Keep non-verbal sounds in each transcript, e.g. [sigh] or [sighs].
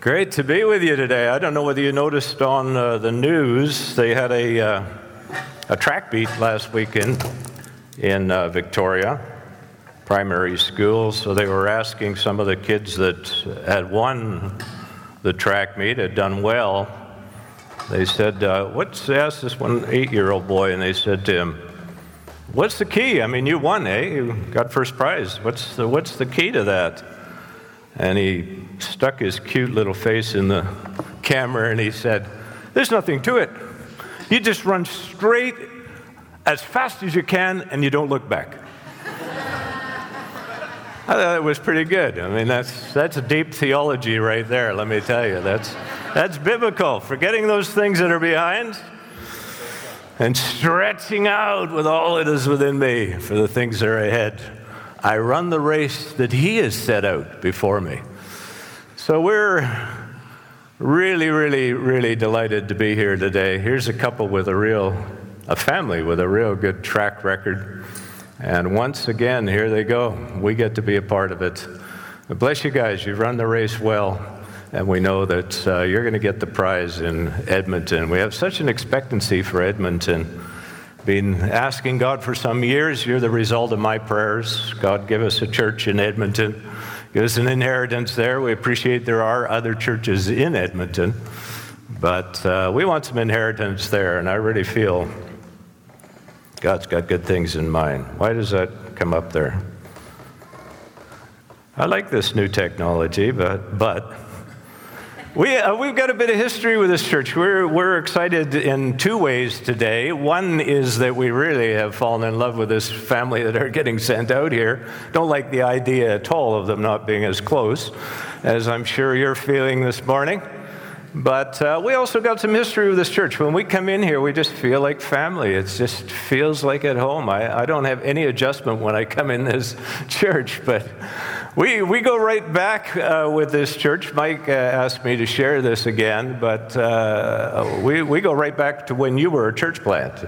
Great to be with you today. I don't know whether you noticed on uh, the news, they had a, uh, a track beat last weekend in uh, Victoria, primary school. So they were asking some of the kids that had won the track meet, had done well. They said, uh, What's, they asked this one eight year old boy, and they said to him, What's the key? I mean, you won, eh? You got first prize. What's the, what's the key to that? And he stuck his cute little face in the camera and he said, There's nothing to it. You just run straight as fast as you can and you don't look back. I thought it was pretty good. I mean, that's, that's a deep theology right there, let me tell you. That's, that's biblical. Forgetting those things that are behind and stretching out with all that is within me for the things that are ahead. I run the race that He has set out before me. So we're really, really, really delighted to be here today. Here's a couple with a real, a family with a real good track record. And once again, here they go. We get to be a part of it. Bless you guys, you've run the race well, and we know that uh, you're going to get the prize in Edmonton. We have such an expectancy for Edmonton been asking God for some years. You're the result of my prayers. God, give us a church in Edmonton. Give us an inheritance there. We appreciate there are other churches in Edmonton, but uh, we want some inheritance there, and I really feel God's got good things in mind. Why does that come up there? I like this new technology, but, but we, uh, we've got a bit of history with this church. We're, we're excited in two ways today. One is that we really have fallen in love with this family that are getting sent out here. Don't like the idea at all of them not being as close as I'm sure you're feeling this morning. But uh, we also got some history with this church. When we come in here, we just feel like family. It just feels like at home. I, I don't have any adjustment when I come in this [laughs] church, but we, we go right back uh, with this church. Mike uh, asked me to share this again, but uh, we, we go right back to when you were a church plant.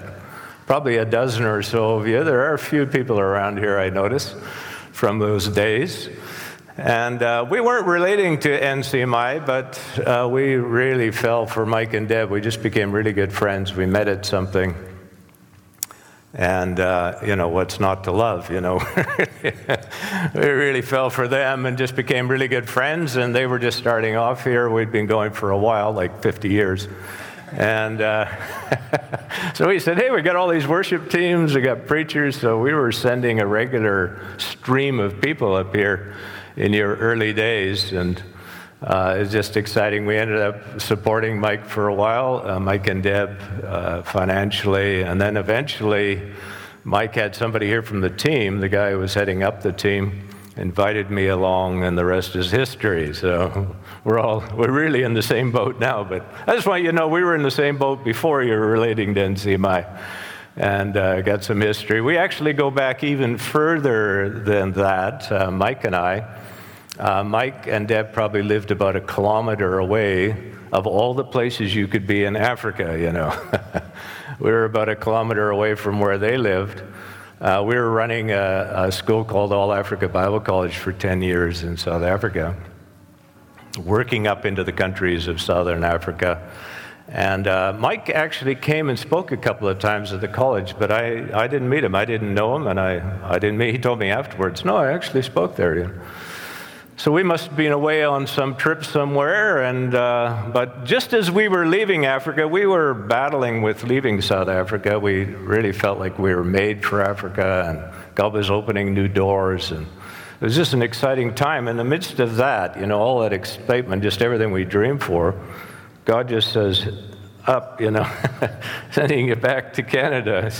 Probably a dozen or so of you. There are a few people around here, I notice, from those days. And uh, we weren't relating to NCMI, but uh, we really fell for Mike and Deb. We just became really good friends. We met at something. And uh, you know what's not to love you know? [laughs] We really fell for them and just became really good friends and they were just starting off here. We'd been going for a while like 50 years. And uh, [laughs] so we said hey we got all these worship teams we got preachers. So we were sending a regular stream of people up here in your early days and uh, it's just exciting. We ended up supporting Mike for a while, uh, Mike and Deb uh, financially, and then eventually Mike had somebody here from the team, the guy who was heading up the team, invited me along, and the rest is history. So [laughs] we're all we're really in the same boat now. But I just want you to know we were in the same boat before you were relating to NCMI. And uh, got some history. We actually go back even further than that, uh, Mike and I. Uh, Mike and Deb probably lived about a kilometer away of all the places you could be in Africa, you know. [laughs] we were about a kilometer away from where they lived. Uh, we were running a, a, school called All Africa Bible College for 10 years in South Africa, working up into the countries of Southern Africa. And uh, Mike actually came and spoke a couple of times at the college, but I, I didn't meet him. I didn't know him, and I, I didn't meet He told me afterwards, no, I actually spoke there. So we must have been away on some trip somewhere, and uh, but just as we were leaving Africa, we were battling with leaving South Africa. We really felt like we were made for Africa, and God was opening new doors, and it was just an exciting time. In the midst of that, you know, all that excitement, just everything we dreamed for, God just says, "Up," you know, [laughs] sending you back to Canada.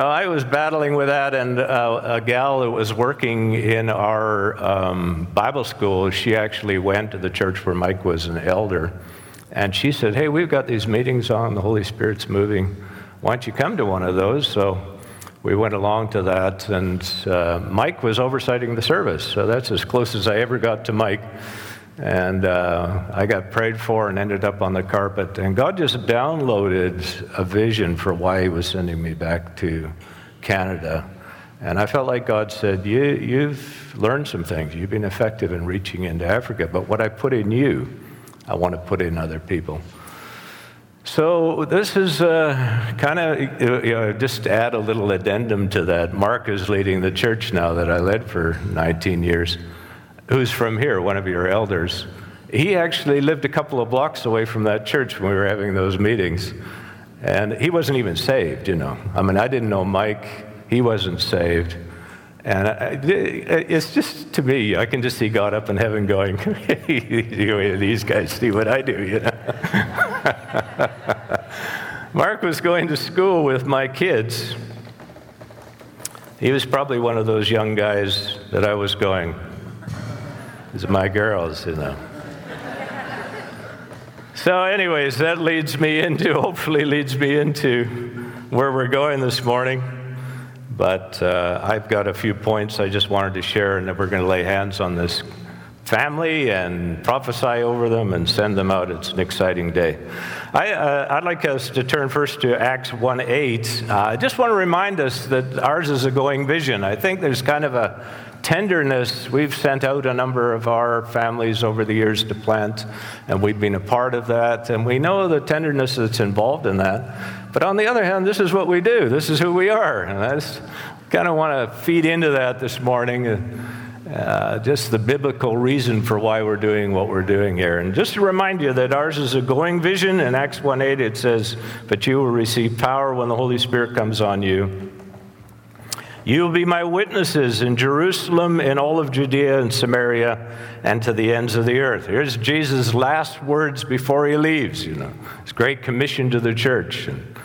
I was battling with that, and uh, a gal that was working in our um, Bible school, she actually went to the church where Mike was an elder, and she said, Hey, we've got these meetings on, the Holy Spirit's moving. Why don't you come to one of those? So we went along to that, and uh, Mike was oversighting the service, so that's as close as I ever got to Mike. And uh, I got prayed for and ended up on the carpet. And God just downloaded a vision for why He was sending me back to Canada. And I felt like God said, you, You've learned some things. You've been effective in reaching into Africa. But what I put in you, I want to put in other people. So this is uh, kind of, you know, just add a little addendum to that. Mark is leading the church now that I led for 19 years, who's from here, one of your elders. He actually lived a couple of blocks away from that church when we were having those meetings. And he wasn't even saved, you know. I mean, I didn't know Mike. He wasn't saved. And I, it's just, to me, I can just see God up in heaven going, [laughs] these guys see what I do, you know. [laughs] Mark was going to school with my kids. He was probably one of those young guys that I was going, are my girls, you know. So, anyways, that leads me into, hopefully, leads me into where we're going this morning. But uh, I've got a few points I just wanted to share, and then we're going to lay hands on this family and prophesy over them and send them out. It's an exciting day. I, uh, I'd like us to turn first to Acts 1 8. Uh, I just want to remind us that ours is a going vision. I think there's kind of a tenderness. We've sent out a number of our families over the years to plant, and we've been a part of that, and we know the tenderness that's involved in that. But on the other hand, this is what we do, this is who we are. And I just kind of want to feed into that this morning. Uh, just the biblical reason for why we're doing what we're doing here. And just to remind you that ours is a going vision. In Acts 1 8, it says, But you will receive power when the Holy Spirit comes on you you will be my witnesses in Jerusalem, in all of Judea and Samaria, and to the ends of the earth. Here's Jesus' last words before he leaves, you know, his great commission to the church. And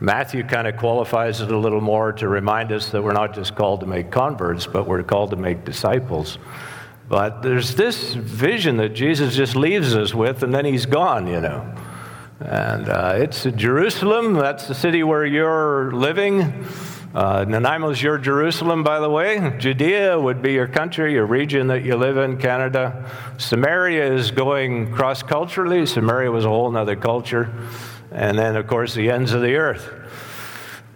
Matthew kind of qualifies it a little more to remind us that we're not just called to make converts, but we're called to make disciples. But there's this vision that Jesus just leaves us with, and then he's gone, you know. And uh, it's Jerusalem, that's the city where you're living. Uh, Nanaimo is your Jerusalem, by the way. Judea would be your country, your region that you live in, Canada. Samaria is going cross culturally. Samaria was a whole other culture. And then, of course, the ends of the earth.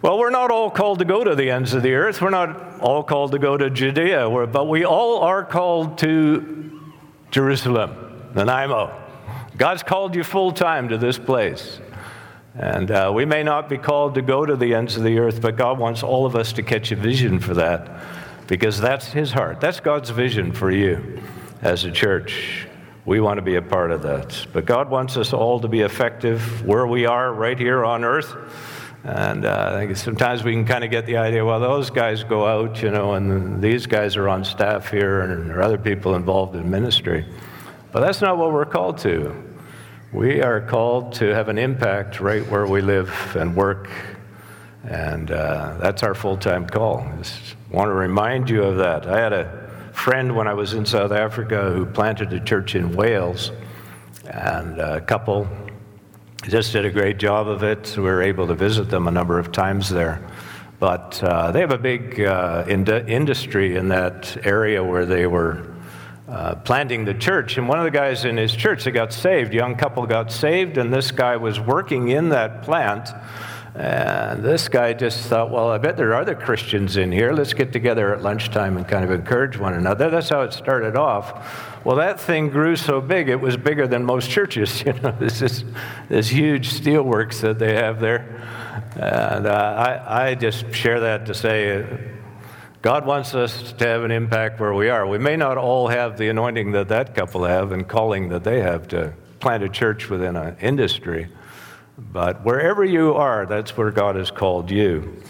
Well, we're not all called to go to the ends of the earth. We're not all called to go to Judea, but we all are called to Jerusalem, Nanaimo. God's called you full time to this place. And uh, we may not be called to go to the ends of the earth, but God wants all of us to catch a vision for that because that's His heart. That's God's vision for you as a church. We want to be a part of that. But God wants us all to be effective where we are, right here on earth. And uh, I think sometimes we can kind of get the idea, well, those guys go out, you know, and these guys are on staff here, and there are other people involved in ministry. But that's not what we're called to. We are called to have an impact right where we live and work, and uh, that's our full time call. Just want to remind you of that. I had a friend when I was in South Africa who planted a church in Wales, and a couple just did a great job of it. We were able to visit them a number of times there. But uh, they have a big uh, ind- industry in that area where they were uh, planting the church. And one of the guys in his church, they got saved. young couple got saved, and this guy was working in that plant. And this guy just thought, well, I bet there are other Christians in here. Let's get together at lunchtime and kind of encourage one another. That's how it started off. Well, that thing grew so big, it was bigger than most churches. [laughs] You know, this is this huge steelworks that they have there. And uh, I, I just share that to say, God wants us to have an impact where we are. We may not all have the anointing that that couple have and calling that they have to plant a church within an industry, but wherever you are, that's where God has called you.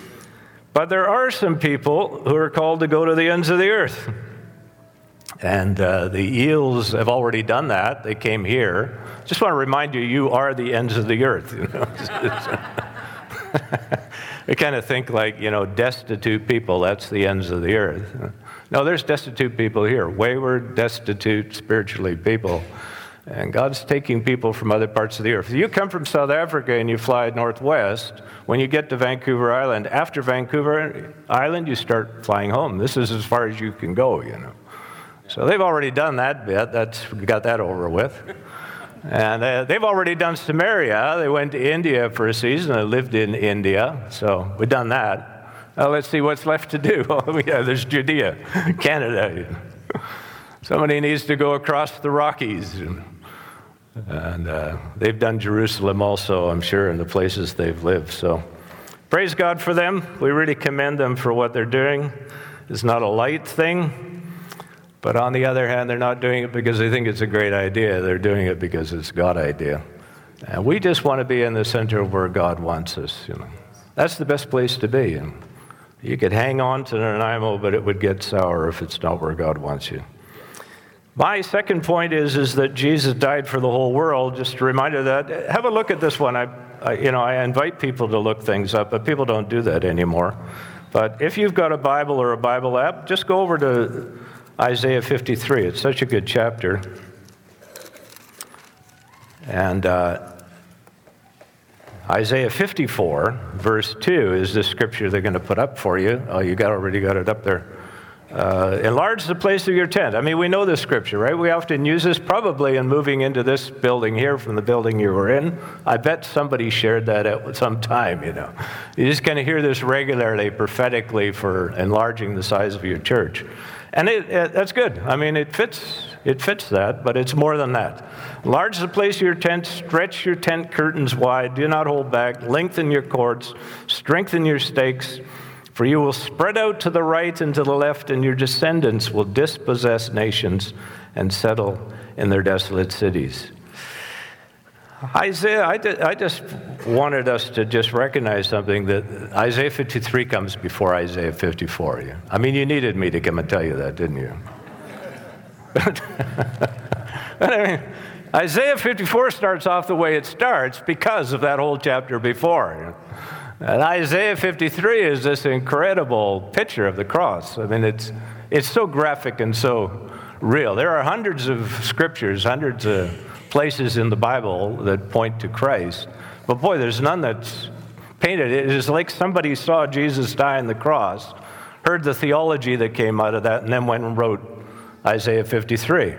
But there are some people who are called to go to the ends of the earth. And uh, the eels have already done that. They came here. Just want to remind you, you are the ends of the earth. You know? [laughs] [laughs] we kind of think like, you know, destitute people, that's the ends of the earth. No, there's destitute people here, wayward, destitute, spiritually people. And God's taking people from other parts of the earth. If you come from South Africa and you fly northwest, when you get to Vancouver Island, after Vancouver Island, you start flying home. This is as far as you can go, you know. So they've already done that bit. That's, we got that over with. And uh, they've already done Samaria. They went to India for a season. They lived in India. So we've done that. Uh, let's see what's left to do. [laughs] Oh, yeah, there's Judea, [laughs] Canada. Somebody needs to go across the Rockies. And uh, they've done Jerusalem also, I'm sure, in the places they've lived. So praise God for them. We really commend them for what they're doing. It's not a light thing, but on the other hand, they're not doing it because they think it's a great idea. They're doing it because it's God idea. And we just want to be in the center of where God wants us. You know. That's the best place to be. And you could hang on to Nanaimo, but it would get sour if it's not where God wants you. My second point is, is that Jesus died for the whole world. Just a reminder that. Have a look at this one. I, I, you know, I invite people to look things up, but people don't do that anymore. But if you've got a Bible or a Bible app, just go over to Isaiah 53. It's such a good chapter. And uh, Isaiah 54, verse 2, is the scripture they're going to put up for you. Oh, you got, already got it up there. Uh, enlarge the place of your tent. I mean, we know this scripture, right? We often use this probably in moving into this building here from the building you were in. I bet somebody shared that at some time, you know. You're just going to hear this regularly, prophetically, for enlarging the size of your church. And it, it, that's good. I mean, it fits, it fits that, but it's more than that. Enlarge the place of your tent, stretch your tent curtains wide, do not hold back, lengthen your cords, strengthen your stakes for you will spread out to the right and to the left, and your descendants will dispossess nations and settle in their desolate cities. Uh-huh. Isaiah, I, just wanted us to just recognize something that Isaiah 53 comes before Isaiah 54. I mean, you needed me to come and tell you that, didn't you? [laughs] but I mean, Isaiah 54 starts off the way it starts because of that whole chapter before. And Isaiah 53 is this incredible picture of the cross. I mean, it's, it's so graphic and so real. There are hundreds of scriptures, hundreds of places in the Bible that point to Christ. But boy, there's none that's painted. It is like somebody saw Jesus die on the cross, heard the theology that came out of that, and then went and wrote Isaiah 53.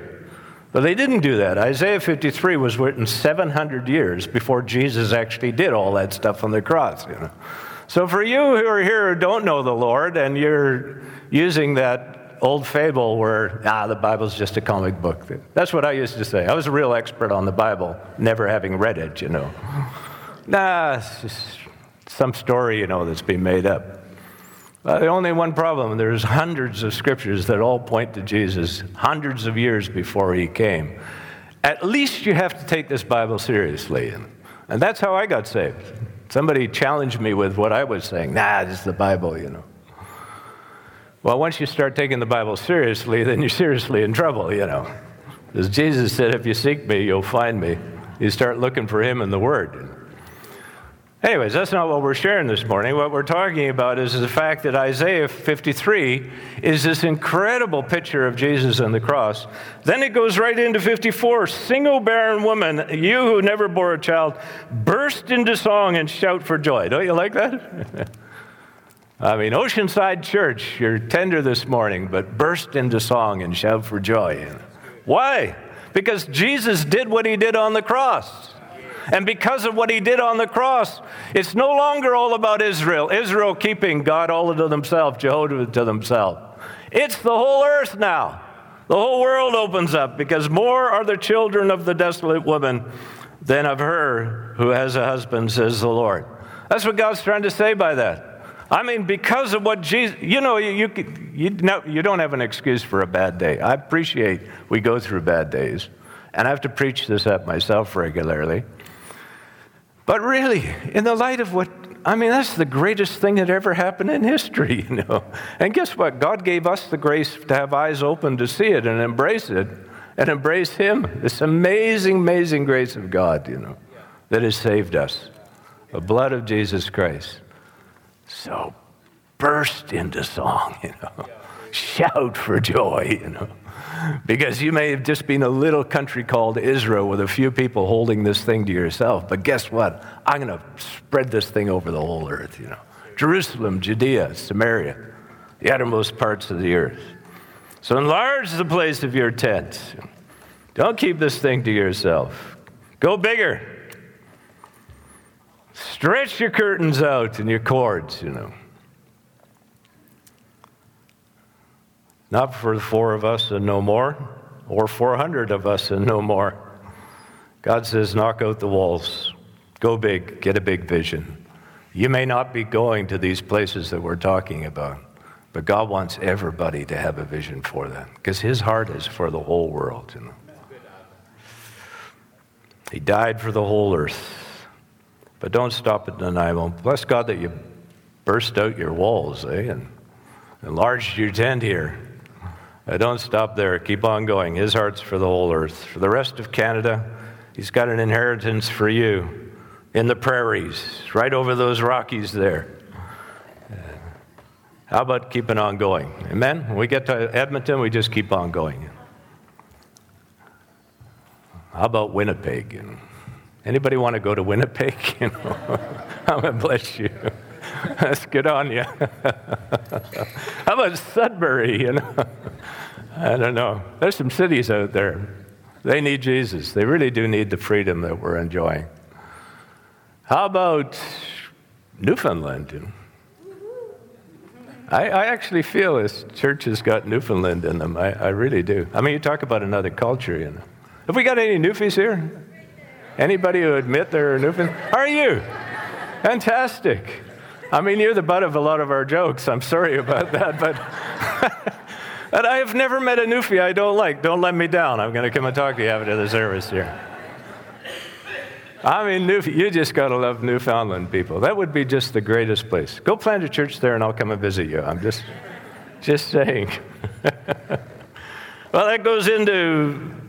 But they didn't do that. Isaiah 53 was written 700 years before Jesus actually did all that stuff on the cross. You know? So for you who are here who don't know the Lord and you're using that old fable where, ah, the Bible's just a comic book. That's what I used to say. I was a real expert on the Bible, never having read it, you know. Nah, it's just some story, you know, that's been made up. The only one problem there's hundreds of scriptures that all point to Jesus, hundreds of years before he came. At least you have to take this Bible seriously. And that's how I got saved. Somebody challenged me with what I was saying. Nah, this is the Bible, you know. Well, once you start taking the Bible seriously, then you're seriously in trouble, you know. As Jesus said, if you seek me, you'll find me. You start looking for him in the Word. Anyways, that's not what we're sharing this morning. What we're talking about is the fact that Isaiah 53 is this incredible picture of Jesus on the cross. Then it goes right into 54. Single barren woman, you who never bore a child, burst into song and shout for joy. Don't you like that? [laughs] I mean, Oceanside Church, you're tender this morning, but burst into song and shout for joy. Why? Because Jesus did what he did on the cross. And because of what he did on the cross, it's no longer all about Israel, Israel keeping God all to themselves, Jehovah to themselves. It's the whole earth now. The whole world opens up because more are the children of the desolate woman than of her who has a husband, says the Lord. That's what God's trying to say by that. I mean, because of what Jesus, you know, you, you, you, you don't have an excuse for a bad day. I appreciate we go through bad days. And I have to preach this at myself regularly. But really, in the light of what, I mean, that's the greatest thing that ever happened in history, [laughs] you know. And guess what? God gave us the grace to have eyes open to see it and embrace it and embrace Him. This amazing, amazing grace of God, you know, that has saved us. The blood of Jesus Christ. So burst into song, you know. Shout for joy, you know because you may have just been a little country called Israel with a few people holding this thing to yourself. But guess what? I'm going to spread this thing over the whole earth, you know. Jerusalem, Judea, Samaria, the uttermost parts of the earth. So enlarge the place of your tent. Don't keep this thing to yourself. Go bigger. Stretch your curtains out and your cords, you know. Not for the four of us and no more, or 400 of us and no more. God says, knock out the walls. Go big, get a big vision. You may not be going to these places that we're talking about, but God wants everybody to have a vision for them because His heart is for the whole world. You know? He died for the whole earth. But don't stop at Nanaimo. Bless God that you burst out your walls, eh? And enlarged your tent here. Uh, don't stop there. Keep on going. His heart's for the whole earth. For the rest of Canada, He's got an inheritance for you in the prairies, right over those Rockies there. Uh, how about keeping on going? Amen? When we get to Edmonton, we just keep on going. How about Winnipeg? Anybody want to go to Winnipeg? [laughs] You know, [laughs] I'm gonna bless you. [laughs] That's good on you. How about Sudbury? You know, I don't know. There's some cities out there. They need Jesus. They really do need the freedom that we're enjoying. How about Newfoundland? I, I, actually feel this church has got Newfoundland in them. I, I, really do. I mean, you talk about another culture, you know. Have we got any Newfies here? Anybody who admit they're a Newfoundland? Are you? Fantastic. I mean, you're the butt of a lot of our jokes. I'm sorry about that, but. [laughs] I have never met a Newfie I don't like. Don't let me down. I'm going to come and talk to you after the service here. I mean, Newf- you just got to love Newfoundland people. That would be just the greatest place. Go plant a church there and I'll come and visit you. I'm just, just saying. [laughs] well, that goes into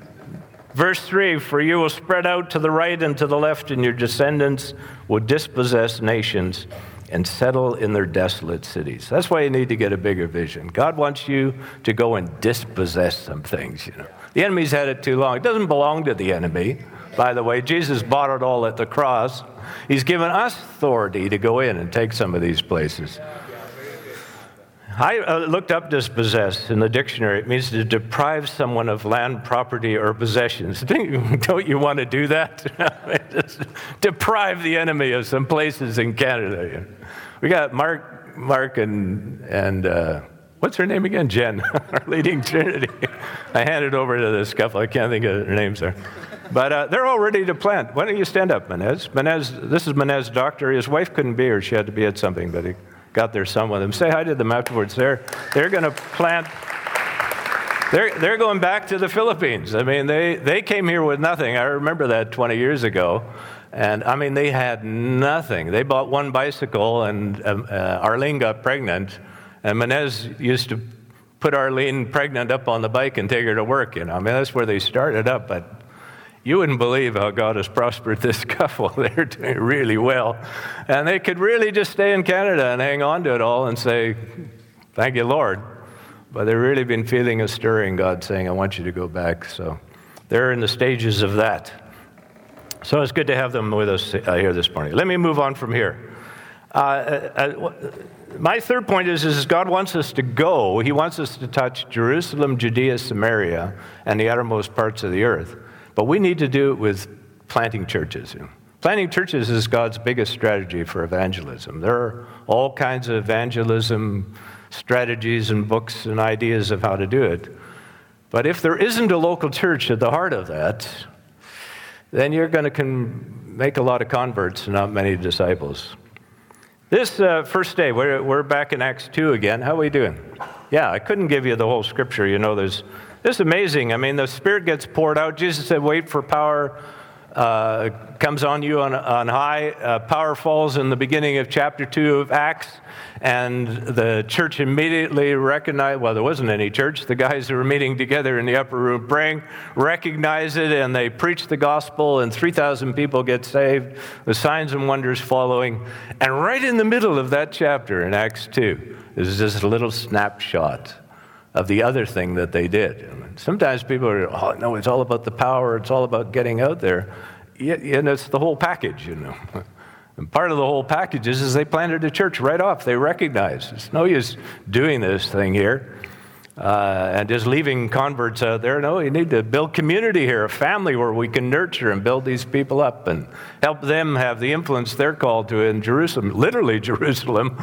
Verse 3 For you will spread out to the right and to the left, and your descendants will dispossess nations and settle in their desolate cities. That's why you need to get a bigger vision. God wants you to go and dispossess some things, you know. The enemy's had it too long. It doesn't belong to the enemy, by the way. Jesus bought it all at the cross. He's given us authority to go in and take some of these places. I uh, looked up dispossess in the dictionary. It means to deprive someone of land, property, or possessions. [laughs] Don't you want to do that? [laughs] deprive the enemy of some places in Canada. We got Mark, Mark, and and uh, what's her name again? Jen, [laughs] our leading Trinity. I handed over to the scuffle. I can't think of their names there. But uh, they're all ready to plant. Why don't you stand up, Menez? Menez, this is Menez's doctor. His wife couldn't be here. She had to be at something, but he got their son with them. Say hi to them afterwards. They're, they're going to plant. They're, they're going back to the Philippines. I mean, they, they came here with nothing. I remember that 20 years ago. And I mean, they had nothing. They bought one bicycle, and um, uh, Arlene got pregnant. And Menez used to put Arlene pregnant up on the bike and take her to work. You know, I mean, that's where they started up. But you wouldn't believe how God has prospered this [laughs] couple. They're doing really well. And they could really just stay in Canada and hang on to it all and say, Thank you, Lord. But they've really been feeling a stirring, God saying, I want you to go back. So they're in the stages of that. So it's good to have them with us uh, here this morning. Let me move on from here. Uh, uh, uh my third point is, is God wants us to go. He wants us to touch Jerusalem, Judea, Samaria, and the uttermost parts of the earth. But we need to do it with planting churches. Planting churches is God's biggest strategy for evangelism. There are all kinds of evangelism strategies and books and ideas of how to do it. But if there isn't a local church at the heart of that, then you're going to make a lot of converts and not many disciples. This uh, first day, we're, we're back in Acts 2 again. How are we doing? Yeah, I couldn't give you the whole scripture. You know, there's this is amazing. I mean, the Spirit gets poured out. Jesus said, Wait for power. Uh, comes on you on, on high. Uh, power falls in the beginning of chapter 2 of Acts, and the church immediately recognized well, there wasn't any church. The guys who were meeting together in the upper room praying recognize it, and they preach the gospel, and 3,000 people get saved, with signs and wonders following. And right in the middle of that chapter in Acts 2 is just a little snapshot of the other thing that they did. Sometimes people are, oh, no, it's all about the power, it's all about getting out there. And it's the whole package, you know. [laughs] And part of the whole package is, is they planted a church right off. They recognized it's no use doing this thing here uh, and just leaving converts out there. No, you need to build community here, a family where we can nurture and build these people up and help them have the influence they're called to in Jerusalem, literally [laughs] Jerusalem.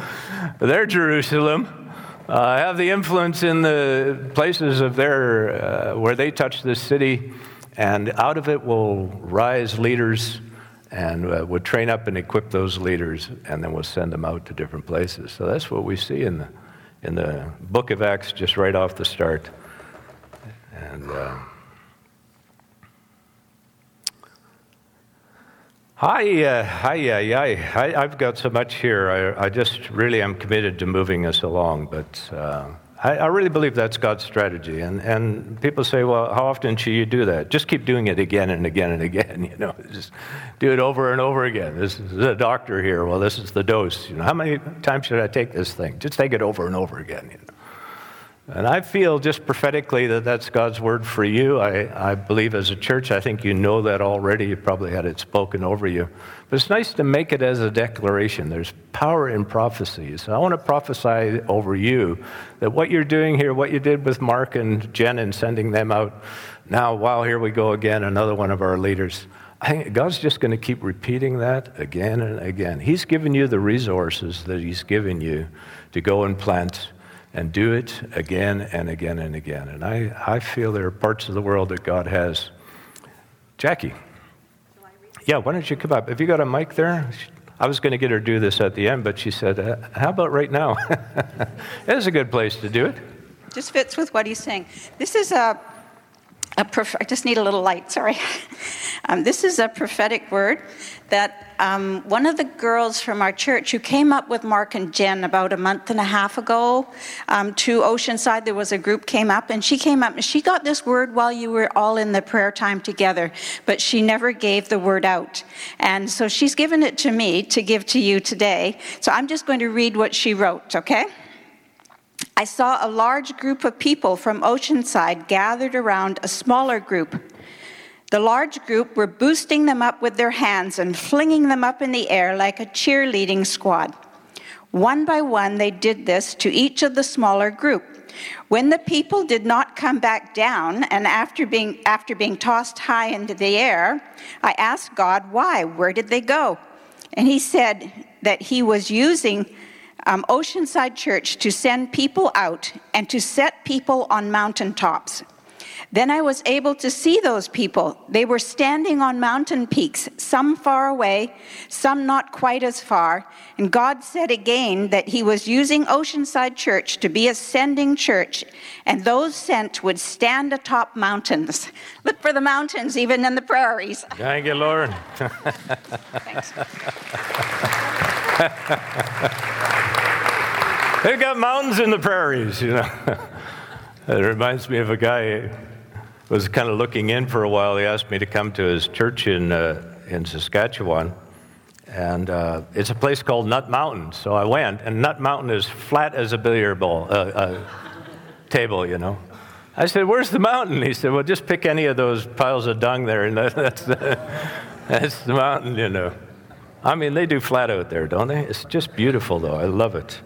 They're Jerusalem uh, have the influence in the places of their, uh, where they touch this city, and out of it will rise leaders and uh, we'll train up and equip those leaders, and then we'll send them out to different places. So that's what we see in the, in the book of Acts just right off the start. And hi, uh, hi, hi, hi. I, have got so much here. I, I, just really am committed to moving us along, but uh, I, I, really believe that's God's strategy. And, and people say, well, how often should you do that? Just keep doing it again and again and again. [laughs] You know, just do it over and over again. This is a doctor here. Well, this is the dose. You know, how many times should I take this thing? Just take it over and over again. You know? And I feel just prophetically that that's God's word for you. I, I believe as a church, I think you know that already. You probably had it spoken over you. But it's nice to make it as a declaration. There's power in prophecy. So I want to prophesy over you that what you're doing here, what you did with Mark and Jen and sending them out, now, wow, here we go again, another one of our leaders. I think God's just going to keep repeating that again and again. He's given you the resources that He's given you to go and plant and do it again and again and again. And I, I feel there are parts of the world that God has. Jackie. Yeah, why don't you come up? Have you got a mic there? I was going to get her to do this at the end, but she said, uh, How about right now? [laughs] it is a good place to do it. Just fits with what he's saying. This is a, a prof- I just need a little light, sorry. [laughs] Um, this is a prophetic word that um, one of the girls from our church who came up with Mark and Jen about a month and a half ago um, to Oceanside, there was a group came up, and she came up and she got this word while you were all in the prayer time together, but she never gave the word out. And so she's given it to me to give to you today. So I'm just going to read what she wrote, okay? I saw a large group of people from Oceanside gathered around a smaller group. The large group were boosting them up with their hands and flinging them up in the air like a cheerleading squad. One by one, they did this to each of the smaller group. When the people did not come back down, and after being, after being tossed high into the air, I asked God why. Where did they go? And He said that He was using um, Oceanside Church to send people out and to set people on mountaintops. Then I was able to see those people. They were standing on mountain peaks, some far away, some not quite as far. And God said again that He was using Oceanside Church to be a sending church, and those sent would stand atop mountains. [laughs] Look for the mountains, even in the prairies. Thank you, Lord. Thanks. [laughs] [laughs] They've got mountains in the prairies, you know. [laughs] it reminds me of a guy who was kind of looking in for a while. He asked me to come to his church in, uh, in Saskatchewan. And uh, it's a place called Nut Mountain. So I went, and Nut Mountain is flat as a billiard ball, uh, uh, table, you know. I said, Where's the mountain? He said, Well, just pick any of those piles of dung there, and [laughs] that's the, that's the mountain, you know. I mean, they do flat out there, don't they? It's just beautiful, though. I love it.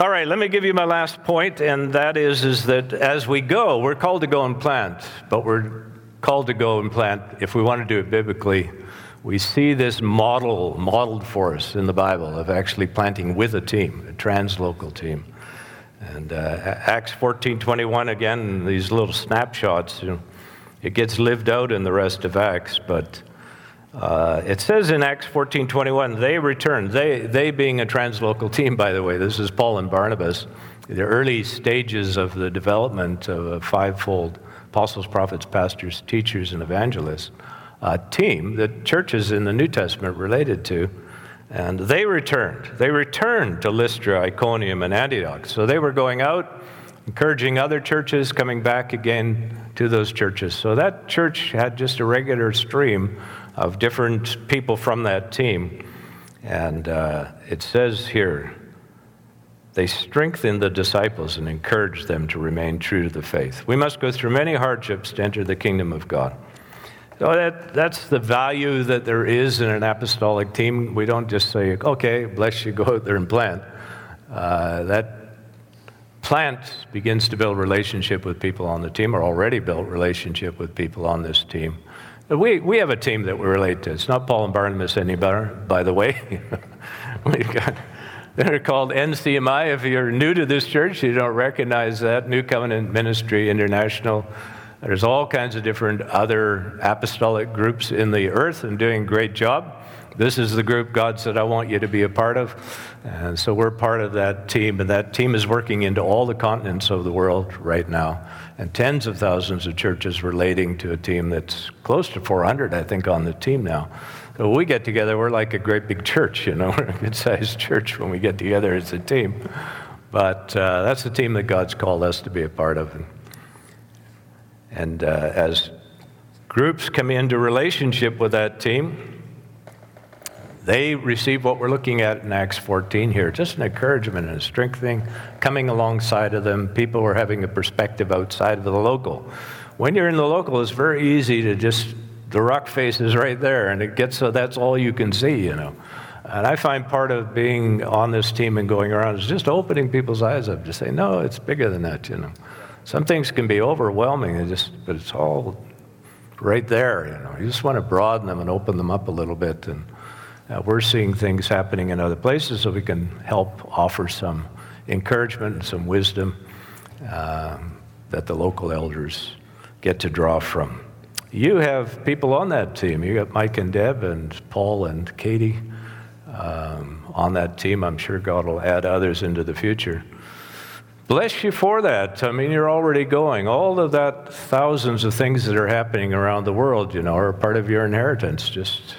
All right, let me give you my last point, and that is, is that as we go, we're called to go and plant, but we're called to go and plant if we want to do it biblically. We see this model modeled for us in the Bible of actually planting with a team, a translocal team. And uh, Acts 14:21 again, these little snapshots. You know, it gets lived out in the rest of Acts, but uh, it says in Acts 14:21, they returned. They, they being a translocal team, by the way. This is Paul and Barnabas. The early stages of the development of a fivefold apostles, prophets, pastors, teachers, and evangelists uh, team that churches in the New Testament related to. And they returned. They returned to Lystra, Iconium, and Antioch. So they were going out, encouraging other churches, coming back again to those churches. So that church had just a regular stream of different people from that team. And uh, it says here, they strengthened the disciples and encouraged them to remain true to the faith. We must go through many hardships to enter the kingdom of God. So that, that's the value that there is in an apostolic team. We don't just say, okay, bless you, go out there and plant. Uh, that plant begins to build relationship with people on the team, or already built relationship with people on this team. We, we have a team that we relate to. It's not Paul and Barnabas any better, by the way. [laughs] We've got They're called NCMI. If you're new to this church, you don't recognize that. New Covenant Ministry International. There's all kinds of different other apostolic groups in the earth and doing a great job. This is the group God said, I want you to be a part of. And so we're part of that team, and that team is working into all the continents of the world right now. And tens of thousands of churches relating to a team that's close to 400, I think, on the team now. So we get together, we're like a great big church, you know, [laughs] we're a good sized church when we get together as a team. But uh, that's the team that God's called us to be a part of. And, and uh, as groups come into relationship with that team, they receive what we're looking at in Acts 14 here just an encouragement and a strengthening, coming alongside of them. People are having a perspective outside of the local. When you're in the local, it's very easy to just the rock face is right there, and it gets so that's all you can see, you know. And I find part of being on this team and going around is just opening people's eyes up, to say, no, it's bigger than that, you know. Some things can be overwhelming, just, but it's all right there, you know. You just want to broaden them and open them up a little bit. And uh, we're seeing things happening in other places, so we can help offer some encouragement and some wisdom uh, that the local elders get to draw from. You have people on that team. You got Mike and Deb and Paul and Katie um, on that team. I'm sure God will add others into the future. Bless you for that. I mean, you're already going. All of that, thousands of things that are happening around the world, you know, are part of your inheritance just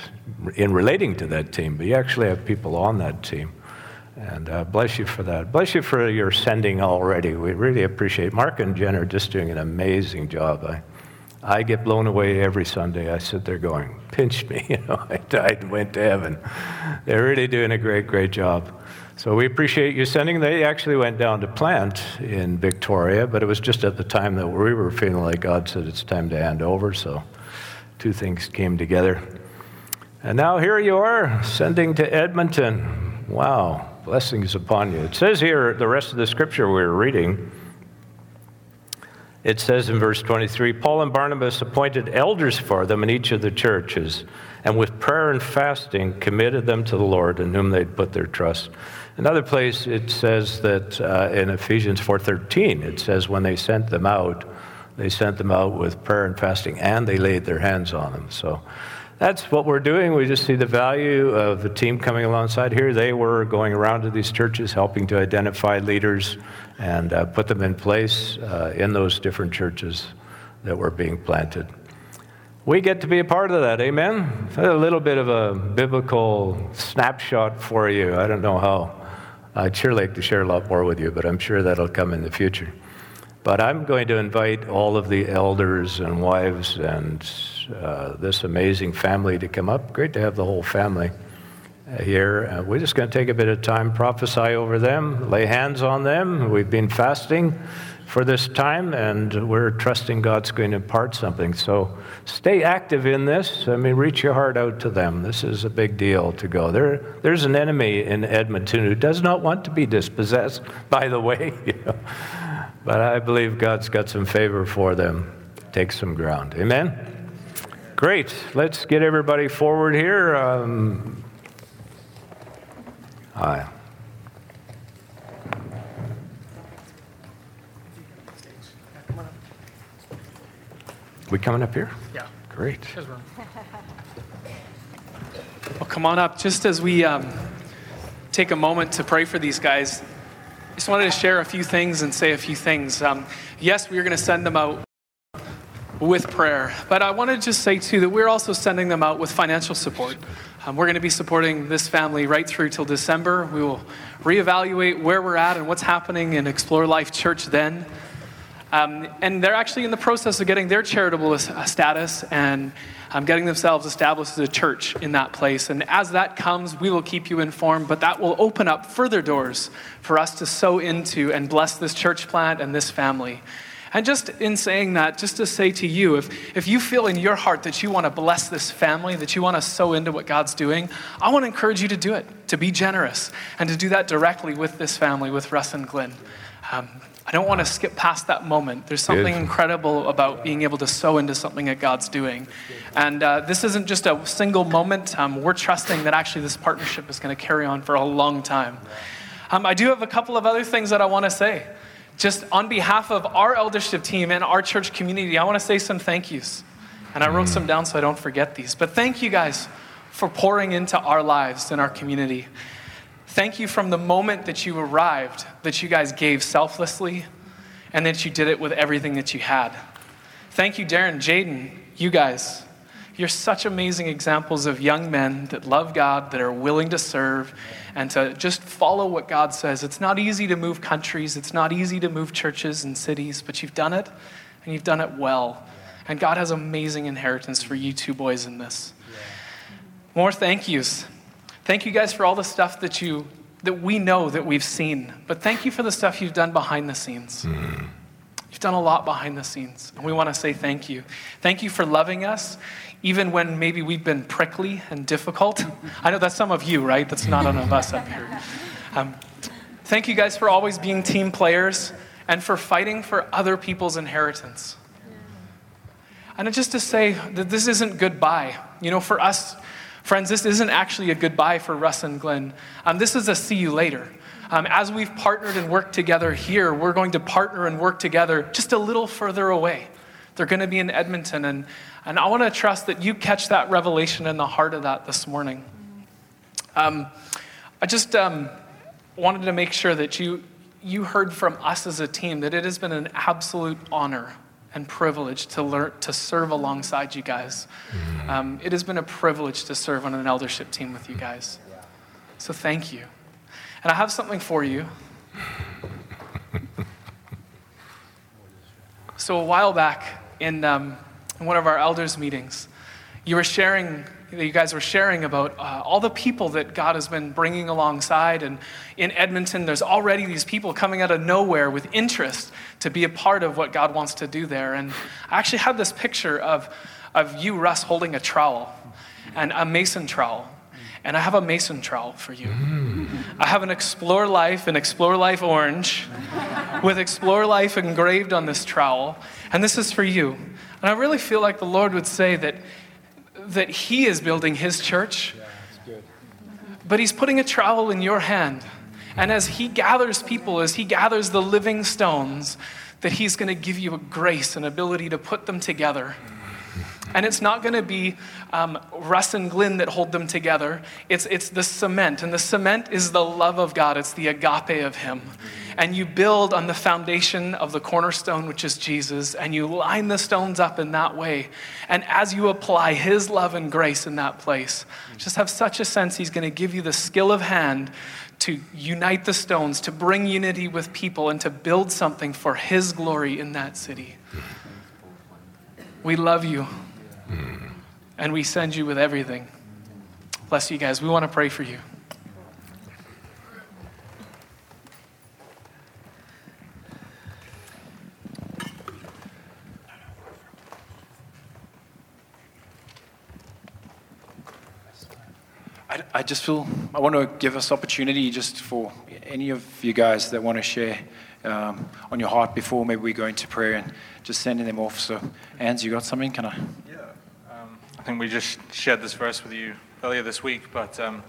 in relating to that team. But you actually have people on that team. And uh, bless you for that. Bless you for your sending already. We really appreciate Mark and Jen are just doing an amazing job. I, I get blown away every Sunday. I sit there going, pinch me, [laughs] you know, I died and went to heaven. They're really doing a great, great job. So we appreciate you sending. They actually went down to plant in Victoria, but it was just at the time that we were feeling like God said it's time to hand over. So two things came together. And now here you are, sending to Edmonton. Wow, blessings upon you. It says here, the rest of the scripture we were reading, it says in verse 23 Paul and Barnabas appointed elders for them in each of the churches, and with prayer and fasting committed them to the Lord in whom they'd put their trust. Another place it says that uh, in Ephesians 4:13 it says when they sent them out, they sent them out with prayer and fasting, and they laid their hands on them. So that's what we're doing. We just see the value of the team coming alongside here. They were going around to these churches, helping to identify leaders and uh, put them in place uh, in those different churches that were being planted. We get to be a part of that, amen? A little bit of a biblical snapshot for you. I don't know how. I'd sure like to share a lot more with you, but I'm sure that'll come in the future. But I'm going to invite all of the elders and wives and uh, this amazing family to come up. Great to have the whole family here. Uh, we're just going to take a bit of time, prophesy over them, lay hands on them. We've been fasting for this time, and we're trusting God's going to impart something. So stay active in this. I mean, reach your heart out to them. This is a big deal to go. There, there's an enemy in Edmonton who does not want to be dispossessed, [laughs] by the way. [laughs] But I believe God's got some favor for them. Take some ground. Amen? Great. Let's get everybody forward here. Um, hi. We coming up here? Yeah. Great. Well, come on up. Just as we um, take a moment to pray for these guys, I just wanted to share a few things and say a few things. Um, yes, we are going to send them out with prayer. But I want to just say, too, that we're also sending them out with financial support. Um, we're going to be supporting this family right through till December. We will reevaluate where we're at and what's happening in Explore Life Church then. Um, and they're actually in the process of getting their charitable uh, status and um, getting themselves established as a church in that place. And as that comes, we will keep you informed, but that will open up further doors for us to sow into and bless this church plant and this family. And just in saying that, just to say to you, if, if you feel in your heart that you want to bless this family, that you want to sow into what God's doing, I want to encourage you to do it, to be generous, and to do that directly with this family, with Russ and Glenn. Um, I don't want to skip past that moment. There's something incredible about being able to sow into something that God's doing. And uh, this isn't just a single moment. Um, we're trusting that actually this partnership is going to carry on for a long time. Um, I do have a couple of other things that I want to say. Just on behalf of our eldership team and our church community, I want to say some thank yous. And I wrote some down so I don't forget these. But thank you guys for pouring into our lives and our community. Thank you from the moment that you arrived, that you guys gave selflessly, and that you did it with everything that you had. Thank you, Darren, Jaden, you guys. You're such amazing examples of young men that love God, that are willing to serve, and to just follow what God says. It's not easy to move countries, it's not easy to move churches and cities, but you've done it, and you've done it well. And God has amazing inheritance for you two boys in this. More thank yous. Thank you guys for all the stuff that you that we know that we've seen. But thank you for the stuff you've done behind the scenes. You've done a lot behind the scenes, and we want to say thank you. Thank you for loving us, even when maybe we've been prickly and difficult. [laughs] I know that's some of you, right? That's not none of us up here. Um, thank you guys for always being team players and for fighting for other people's inheritance. And just to say that this isn't goodbye. You know, for us, friends, this isn't actually a goodbye for Russ and Glenn. Um, this is a see you later. Um, as we've partnered and worked together here, we're going to partner and work together just a little further away. They're going to be in Edmonton, and, and I want to trust that you catch that revelation in the heart of that this morning. Um, I just um, wanted to make sure that you, you heard from us as a team that it has been an absolute honor and privilege to learn to serve alongside you guys. Um, it has been a privilege to serve on an eldership team with you guys. So thank you. And I have something for you. [laughs] So a while back in, um, in one of our elders meetings, you were sharing you guys were sharing about uh, all the people that God has been bringing alongside. And in Edmonton, there's already these people coming out of nowhere with interest to be a part of what God wants to do there. And I actually had this picture of, of you, Russ, holding a trowel and a mason trowel. And I have a mason trowel for you. I have an Explore Life, and Explore Life orange, with Explore Life engraved on this trowel. And this is for you. And I really feel like the Lord would say that that He is building His church, but He's putting a trowel in your hand. And as He gathers people, as He gathers the living stones, that He's going to give you a grace and ability to put them together. And it's not going to be um, Russ and Glenn that hold them together. It's, it's the cement. And the cement is the love of God, it's the agape of Him and you build on the foundation of the cornerstone, which is Jesus, and you line the stones up in that way. And as you apply His love and grace in that place, just have such a sense He's going to give you the skill of hand to unite the stones, to bring unity with people, and to build something for His glory in that city. We love you, and we send you with everything. Bless you guys. We want to pray for you. I, I just feel I want to give us opportunity just for any of you guys that want to share um, on your heart before maybe we go into prayer and just sending them off. So, Ans, you got something? Can I? Yeah. Think we just shared this verse with you earlier this week, but um,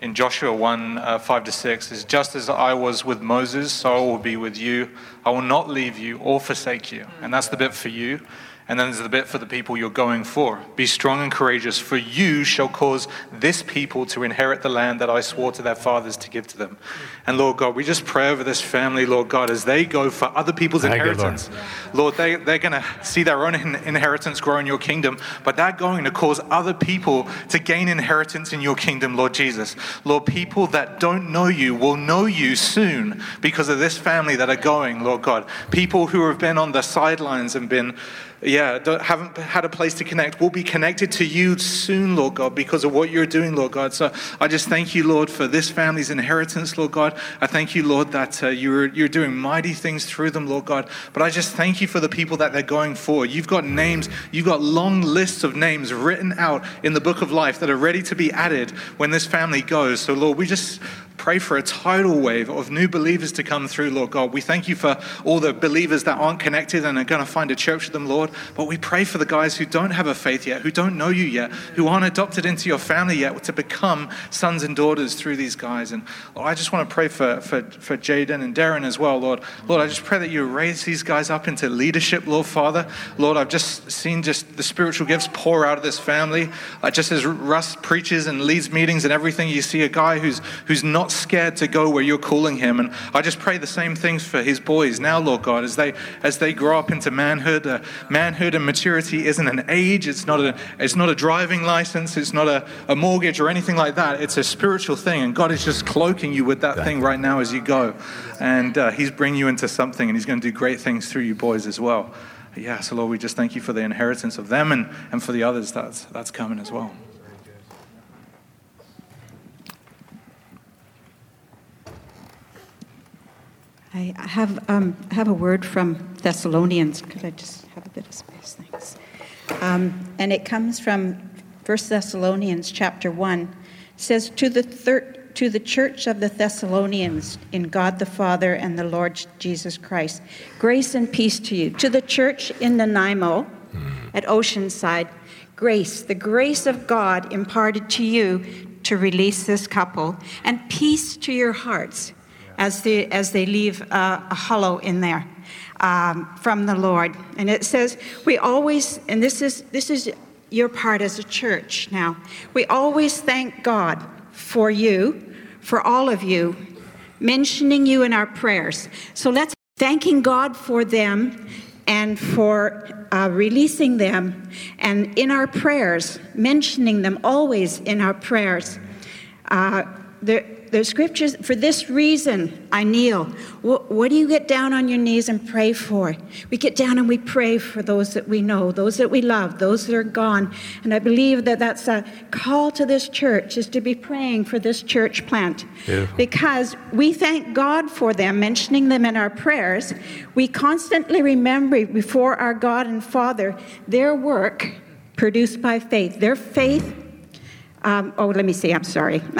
in Joshua 1 uh, 5 to 6 is just as I was with Moses, so I will be with you. I will not leave you or forsake you. And that's the bit for you. And then there's the bit for the people you're going for. Be strong and courageous, for you shall cause this people to inherit the land that I swore to their fathers to give to them. And Lord God, we just pray over this family, Lord God, as they go for other people's Thank you, inheritance. Lord, they, they're going to see their own inheritance grow in your kingdom, but they're going to cause other people to gain inheritance in your kingdom, Lord Jesus. Lord, people that don't know you will know you soon because of this family that are going, Lord God. People who have been on the sidelines and been yeah, haven't had a place to connect, We'll be connected to you soon, Lord God, because of what you're doing, Lord God. So I just thank you, Lord, for this family's inheritance, Lord God. I thank you, Lord, that uh, you're, you're doing mighty things through them, Lord God. But I just thank you for the people that they're going for. You've got names, you've got long lists of names written out in the book of life that are ready to be added when this family goes. So, Lord, we just pray for a tidal wave of new believers to come through, Lord God. We thank you for all the believers that aren't connected and are going to find a church with them, Lord. But we pray for the guys who don't have a faith yet, who don't know you yet, who aren't adopted into your family yet, to become sons and daughters through these guys. And Lord, I just want to pray for, for, for Jaden and Darren as well, Lord. Lord, I just pray that you raise these guys up into leadership, Lord Father. Lord, I've just seen just the spiritual gifts pour out of this family. Uh, just as Russ preaches and leads meetings and everything, you see a guy who's, who's not scared to go where you're calling him. And I just pray the same things for his boys now, Lord God, as they, as they grow up into manhood. Uh, manhood and maturity isn't an age, it's not a, it's not a driving license, it's not a, a mortgage or anything like that. It's a spiritual thing. And God is just cloaking you with that thing right now as you go. And uh, he's bringing you into something, and he's going to do great things through you boys as well. Yeah, so Lord, we just thank you for the inheritance of them and, and for the others that's, that's coming as well. I have, um, I have a word from Thessalonians. Could I just have a bit of space? Thanks. Um, and it comes from 1 Thessalonians chapter 1. It says, To the, thir- to the church of the Thessalonians in God the Father and the Lord Jesus Christ, grace and peace to you. To the church in Nanaimo at Oceanside, grace, the grace of God imparted to you to release this couple, and peace to your hearts as they, as they leave a, a hollow in there um, from the Lord. And it says, we always, and this is, this is your part as a church now, we always thank God for you, for all of you, mentioning you in our prayers. So let's thanking God for them and for uh, releasing them, and in our prayers, mentioning them always in our prayers. Uh, there, the scriptures, for this reason, I kneel. What, what, do you get down on your knees and pray for? We get down and we pray for those that we know, those that we love, those that are gone. And I believe that that's a call to this church, is to be praying for this church plant. Beautiful. Because we thank God for them, mentioning them in our prayers. We constantly remember before our God and Father their work produced by faith. Their faith um, oh, let me see, I'm sorry. [laughs]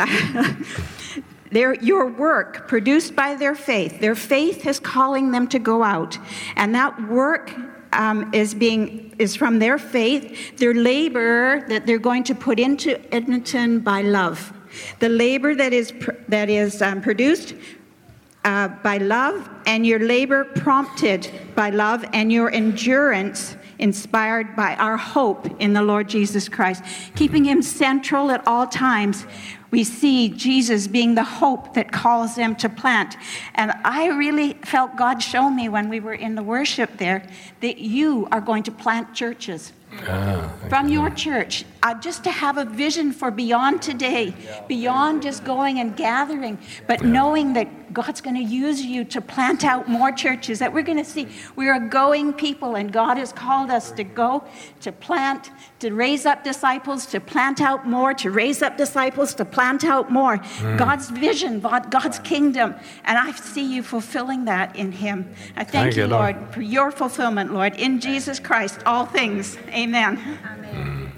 their, your work produced by their faith. Their faith is calling them to go out. And that work um, is being is from their faith, their labor that they're going to put into Edmonton by love. The labor that is that is um, produced uh, by love, and your labor prompted by love, and your endurance inspired by our hope in the Lord Jesus Christ, keeping him central at all times we see Jesus being the hope that calls them to plant. And I really felt God show me when we were in the worship there that you are going to plant churches. Ah, from your church, uh, just to have a vision for beyond today, beyond just going and gathering, but yeah. knowing that God's going to use you to plant out more churches, that we're going to see we are going people, and God has called us to go, to plant, to raise up disciples, to plant out more, to raise up disciples, to plant out more. Mm. God's vision, God's kingdom. And I see you fulfilling that in Him. I thank, thank you, Lord, Lord, for your fulfillment, Lord, in Jesus Christ, all things. Amen. Amen.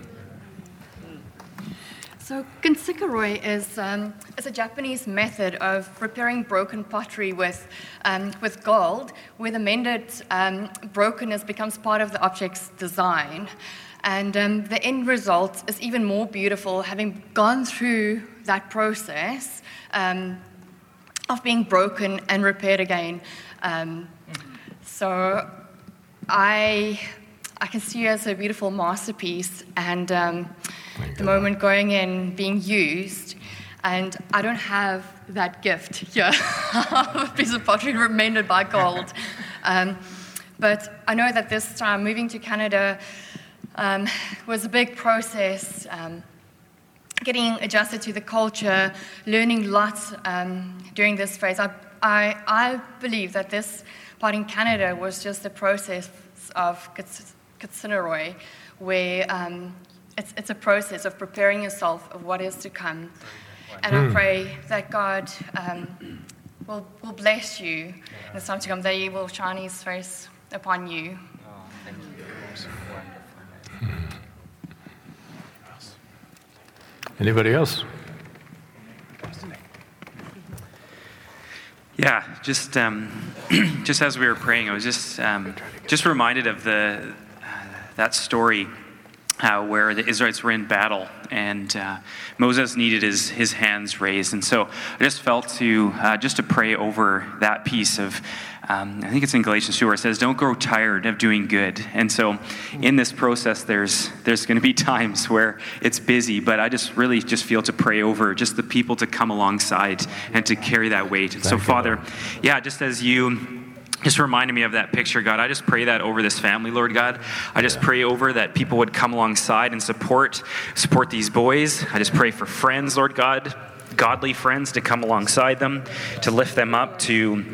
So kintsukuroi is, um, is a Japanese method of preparing broken pottery with, um, with gold, where the mended um, brokenness becomes part of the object's design. And um, the end result is even more beautiful, having gone through that process um, of being broken and repaired again. Um, so I, I can see it as a beautiful masterpiece, and the moment going in, being used. And I don't have that gift here [laughs] a piece of pottery mended by gold. [laughs] Um, but I know that this time, moving to Canada, um, was a big process. Um, getting adjusted to the culture, learning lots um, during this phase. I, I, I, believe that this part in Canada was just a process of Kitsuneroi, where um, it's, it's a process of preparing yourself of what is to come. And I hmm. pray that God um, will, will bless you in the time to come, that He will shine His face upon you. Anybody else? Yeah, just um, [clears throat] just as we were praying, I was just um, just reminded of the uh, that story uh, where the Israelites were in battle and uh, Moses needed his, his hands raised. And so I just felt to uh, just to pray over that piece of, um, I think it's in Galatians 2 where it says, don't grow tired of doing good. And so in this process, there's, there's going to be [laughs] times where it's busy, but I just really just feel to pray over just the people to come alongside and to carry that weight. And so, Father, yeah, just as you just reminded me of that picture, God. I just pray that over this family, Lord God. I just pray over that people would come alongside and support support these boys. I just pray for friends, Lord God, godly friends to come alongside them, to lift them up, to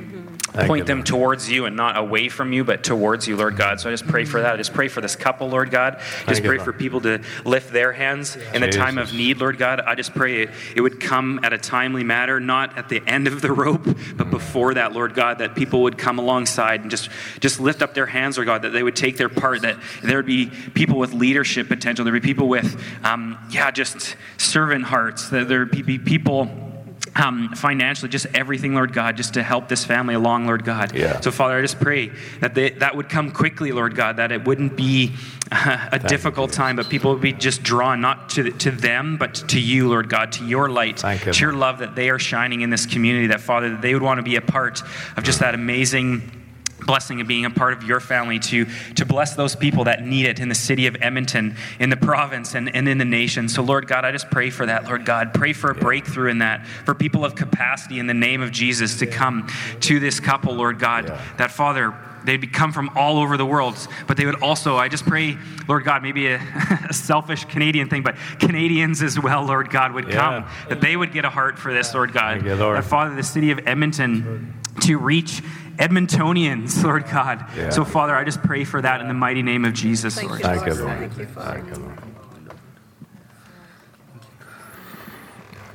point them towards you and not away from you, but towards you, Lord God. So I just pray for that. I just pray for this couple, Lord God. I just pray for people to lift their hands in the time of need, Lord God. I just pray it, it would come at a timely matter, not at the end of the rope, but before that, Lord God, that people would come alongside and just, just lift up their hands, Lord God, that they would take their part, that there would be people with leadership potential, there would be people with, um, yeah, just servant hearts, that there would be people um, financially, just everything, Lord God, just to help this family along, Lord God. Yeah. So, Father, I just pray that they, that would come quickly, Lord God, that it wouldn't be uh, [laughs] a Thank difficult you. time, but people would be just drawn not to, to them, but to you, Lord God, to your light, Thank to your love that they are shining in this community, that, Father, that they would want to be a part of just that amazing blessing of being a part of your family to, to bless those people that need it in the city of Edmonton, in the province, and, and in the nation. So, Lord God, I just pray for that, Lord God. Pray for a breakthrough in that, for people of capacity in the name of Jesus to come to this couple, Lord God. Yeah. That, Father, they'd come from all over the world, but they would also, I just pray, Lord God, maybe a, [laughs] a selfish Canadian thing, but Canadians as well, Lord God, would yeah. come, that they would get a heart for this, Lord God. You, Lord. That, Father, the city of Edmonton to reach Edmontonians, Lord God. Yeah. So, Father, I just pray for that in the mighty name of Jesus, Thank Lord. You, Thank you, Lord. Thank you, Thank you, Lord.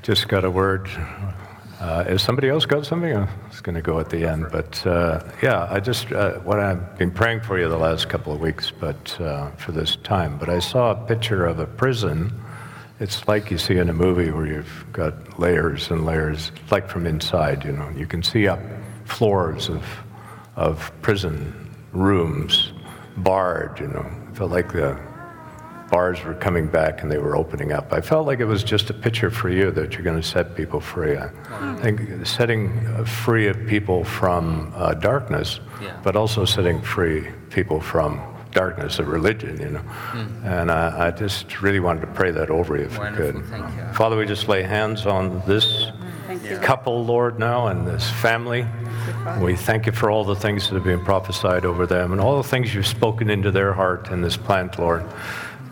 Just got a word. Uh, is somebody else got something? I was going to go at the end, but uh, yeah, I just uh, what I've been praying for you the last couple of weeks, but uh, for this time. But I saw a picture of a prison. It's like you see in a movie where you've got layers and layers, like from inside. You know, you can see up floors of, of prison rooms, barred, you know. felt like the bars were coming back and they were opening up. I felt like it was just a picture for you that you're going to set people free. I think setting free of people from uh, darkness, yeah. but also setting free people from darkness of religion, you know. Mm. And I, I, just really wanted to pray that over you if Wonderful. we could. Father, we just lay hands on this couple, Lord, now and this family. We thank you for all the things that have been prophesied over them and all the things you've spoken into their heart in this plant, Lord.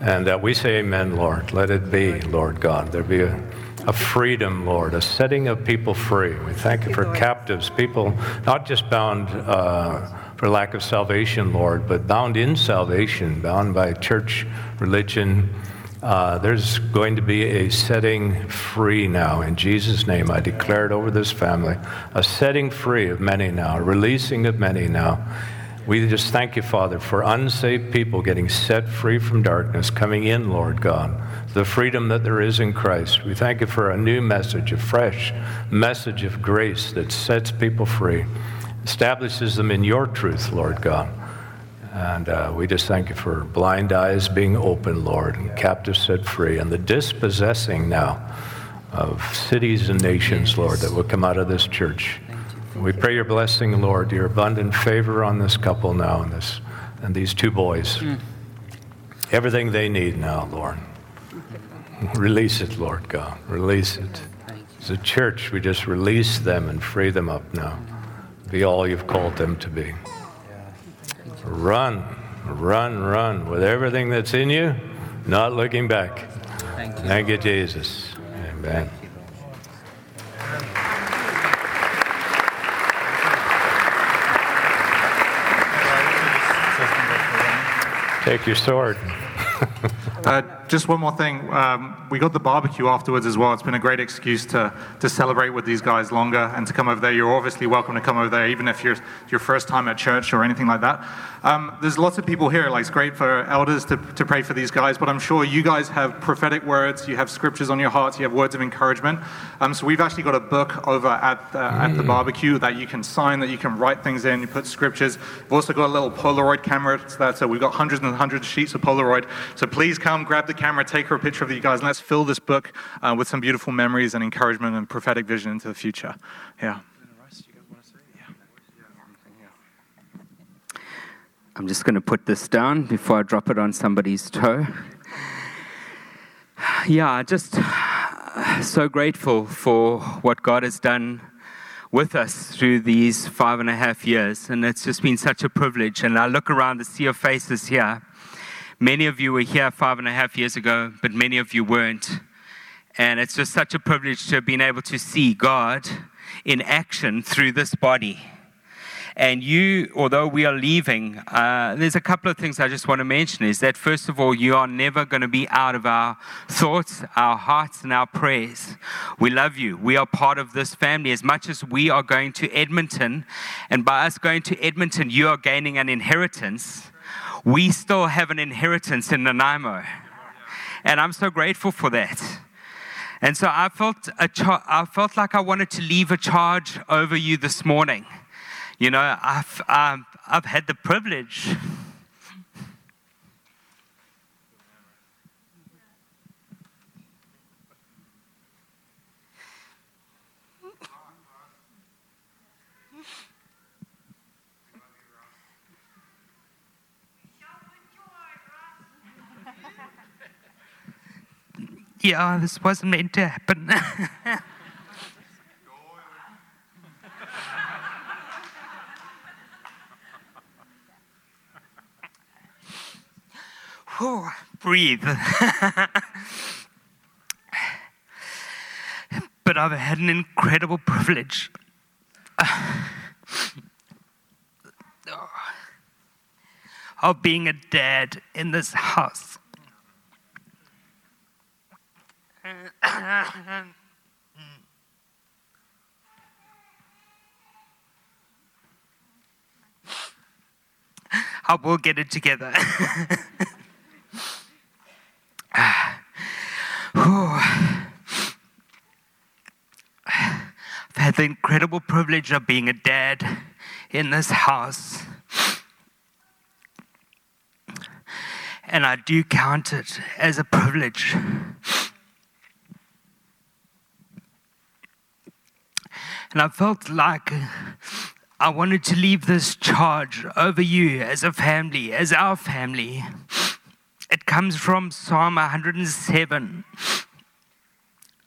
And that we say, Amen, Lord. Let it be, Lord God. There be a, a freedom, Lord, a setting of people free. We thank you for captives, people not just bound uh, for lack of salvation, Lord, but bound in salvation, bound by church, religion, uh, there's going to be a setting free now. In Jesus' name, I declare it over this family a setting free of many now, a releasing of many now. We just thank you, Father, for unsaved people getting set free from darkness, coming in, Lord God, the freedom that there is in Christ. We thank you for a new message, a fresh message of grace that sets people free, establishes them in your truth, Lord God. And uh, we just thank you for blind eyes being open, Lord, and captives set free, and the dispossessing now of cities and nations, Lord, that will come out of this church. We pray your blessing, Lord, your abundant favor on this couple now and, this, and these two boys. Mm. Everything they need now, Lord. Release it, Lord God. Release it. As a church, we just release them and free them up now. Be all you've called them to be. Run, run, run with everything that's in you, not looking back. Thank you, Thank you Jesus. Amen. Take your sword. [laughs] [laughs] Uh, just one more thing. Um, we got the barbecue afterwards as well. It's been a great excuse to, to celebrate with these guys longer and to come over there. You're obviously welcome to come over there, even if you're your first time at church or anything like that. Um, there's lots of people here. Like it's great for elders to, to pray for these guys, but I'm sure you guys have prophetic words. You have scriptures on your hearts. You have words of encouragement. Um, so we've actually got a book over at the, at the barbecue that you can sign, that you can write things in. You put scriptures. We've also got a little Polaroid camera. That so we've got hundreds and hundreds of sheets of Polaroid. So please come, grab the camera, take her a picture of you guys, and let's fill this book uh, with some beautiful memories and encouragement and prophetic vision into the future. Yeah. I'm just going to put this down before I drop it on somebody's toe. Yeah, just so grateful for what God has done with us through these five and a half years. And it's just been such a privilege. And I look around the sea of faces here. Many of you were here five and a half years ago, but many of you weren't. And it's just such a privilege to have been able to see God in action through this body. And you, although we are leaving, uh, there's a couple of things I just want to mention is that, first of all, you are never going to be out of our thoughts, our hearts, and our prayers. We love you. We are part of this family. As much as we are going to Edmonton, and by us going to Edmonton, you are gaining an inheritance, we still have an inheritance in Nanaimo. And I'm so grateful for that. And so I felt, a char- I felt like I wanted to leave a charge over you this morning. You know, I've, um, I've had the privilege. Yeah, oh, this wasn't meant to happen. [laughs] Whew, breathe. [laughs] but I've had an incredible privilege. [sighs] of being a dad in this house. I will get it together. [laughs] I've had the incredible privilege of being a dad in this house. And I do count it as a privilege. And I felt like I wanted to leave this charge over you as a family, as our family. It comes from Psalm 107,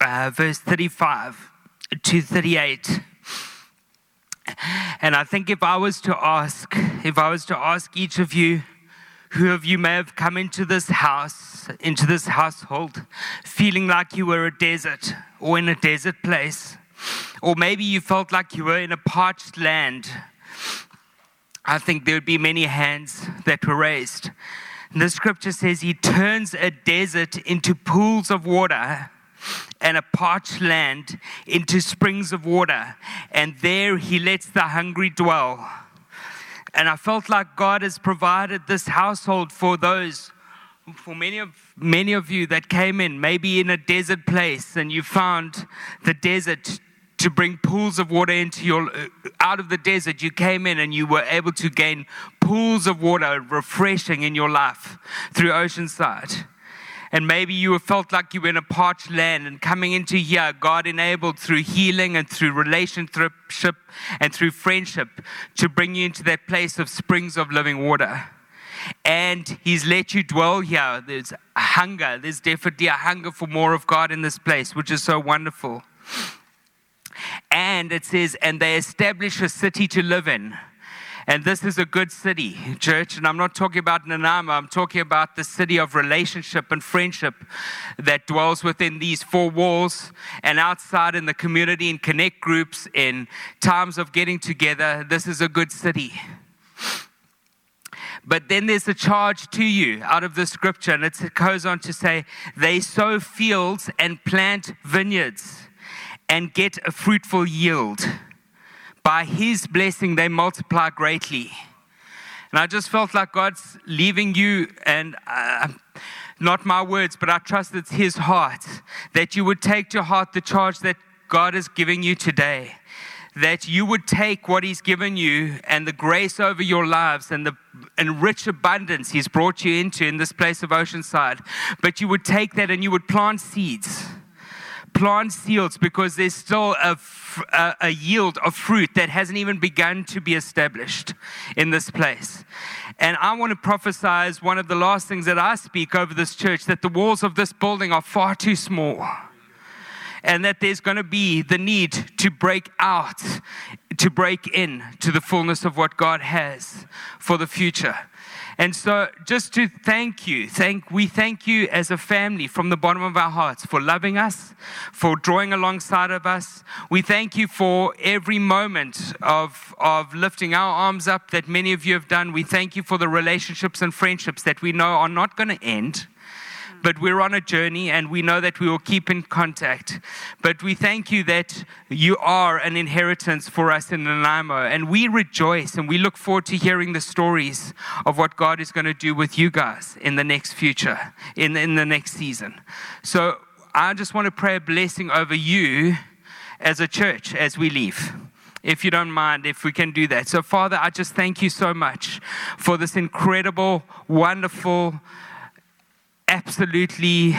uh, verse 35 to 38. And I think if I was to ask, if I was to ask each of you, who of you may have come into this house, into this household, feeling like you were a desert or in a desert place, or maybe you felt like you were in a parched land, I think there would be many hands that were raised. The scripture says he turns a desert into pools of water and a parched land into springs of water, and there he lets the hungry dwell. And I felt like God has provided this household for those, for many of many of you that came in, maybe in a desert place, and you found the desert to bring pools of water into your uh, out of the desert you came in and you were able to gain pools of water refreshing in your life through oceanside. And maybe you felt like you were in a parched land and coming into here god enabled through healing and through relationship and through friendship to bring you into that place of springs of living water. And he's let you dwell here. There's hunger. There's definitely a hunger for more of god in this place which is so wonderful and it says, and they establish a city to live in. And this is a good city, church. And I'm not talking about Nanaimo, I'm talking about the city of relationship and friendship that dwells within these four walls and outside in the community, in connect groups, in times of getting together. This is a good city. But then there's a charge to you out of the scripture, and it goes on to say, They sow fields and plant vineyards and get a fruitful yield. By his blessing, they multiply greatly. And I just felt like God's leaving you, and uh, not my words, but I trust it's his heart, that you would take to heart the charge that God is giving you today that you would take what He's given you and the grace over your lives and the and rich abundance He's brought you into in this place of Oceanside, but you would take that and you would plant seeds. Plant seeds because there's still a, yield of fruit that hasn't even begun to be established in this place. And I want to prophesize one of the last things that I speak over this church that the walls of this building are far too small and that there's going to be the need to break out, to break in to the fullness of what God has for the future. And so, just to thank you, thank, we thank you as a family from the bottom of our hearts for loving us, for drawing alongside of us. We thank you for every moment of, of lifting our arms up that many of you have done. We thank you for the relationships and friendships that we know are not going to end but we're on a journey and we know that we will keep in contact. But we thank you that you are an inheritance for us in Nanaimo. And we rejoice and we look forward to hearing the stories of what God is going to do with you guys in the next future, in, in the next season. So I just want to pray a blessing over you as a church as we leave if you don't mind, if we can do that. So, Father, I just thank you so much for this incredible, wonderful, absolutely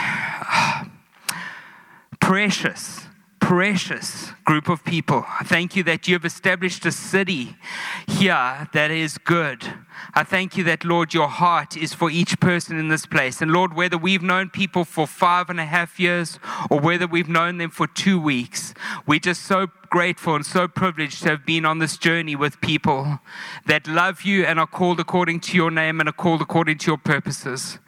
[sighs] precious, precious group of people. I thank you that you have established a city here that is good. I thank you that, Lord, your heart is for each person in this place. And Lord, whether we've known people for five and a half years or whether we've known them for two weeks, we're just so grateful and so privileged to have been on this journey with people that love you and are called according to your name and are called according to your purposes.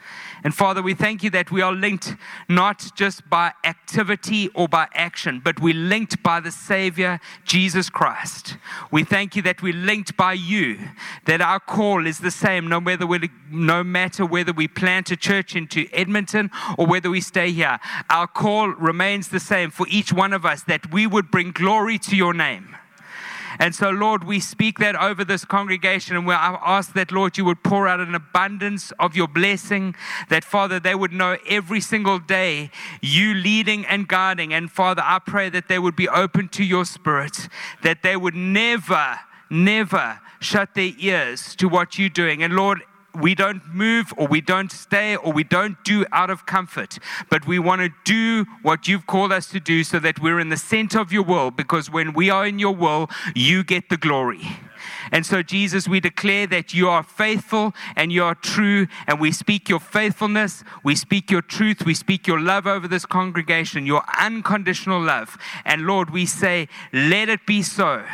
And Father, we thank you that we are linked not just by activity or by action, but we're linked by the Savior, Jesus Christ. We thank you that we're linked by you, that our call is the same no, whether no matter whether we plant a church into Edmonton or whether we stay here. Our call remains the same for each one of us, that we would bring glory to your name. And so, Lord, we speak that over this congregation, and we ask that, Lord, you would pour out an abundance of your blessing, that, Father, they would know every single day you leading and guiding. And, Father, I pray that they would be open to your spirit, that they would never, never shut their ears to what you're doing. And, Lord, we don't move or we don't stay or we don't do out of comfort, but we want to do what you've called us to do so that we're in the center of your will because when we are in your will, you get the glory. And so, Jesus, we declare that you are faithful and you are true, and we speak your faithfulness, we speak your truth, we speak your love over this congregation, your unconditional love. And Lord, we say, let it be so.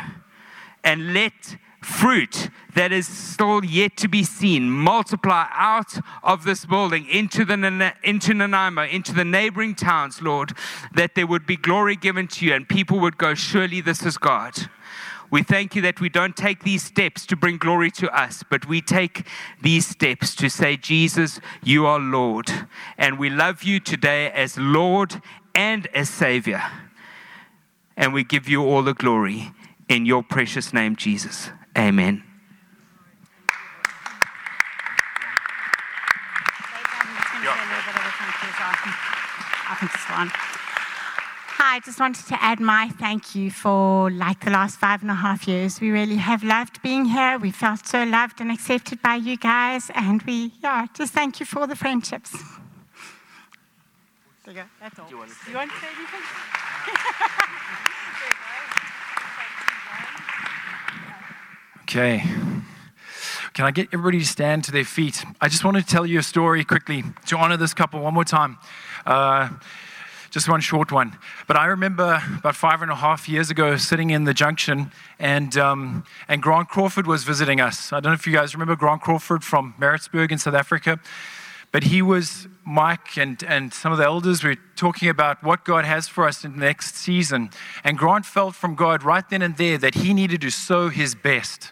And let fruit that is still yet to be seen multiply out of this building into, the, into Nanaimo, into the neighboring towns, Lord, that there would be glory given to you and people would go, Surely this is God. We thank you that we don't take these steps to bring glory to us, but we take these steps to say, Jesus, you are Lord. And we love you today as Lord and as Savior. And we give you all the glory in your precious name, Jesus. Amen. Hi, I just wanted to add my thank you for like the last five and a half years. We really have loved being here. We felt so loved and accepted by you guys, and we, yeah, just thank you for the friendships. There you go. That's all. Do you want to say, you want to say anything? [laughs] Okay. Can I get everybody to stand to their feet? I just want to tell you a story quickly to honor this couple one more time. Uh, just one short one. But I remember about five and a half years ago sitting in the junction, and, um, and Grant Crawford was visiting us. I don't know if you guys remember Grant Crawford from Maritzburg in South Africa. But he was, Mike and, and some of the elders were talking about what God has for us in the next season. And Grant felt from God right then and there that he needed to sow his best.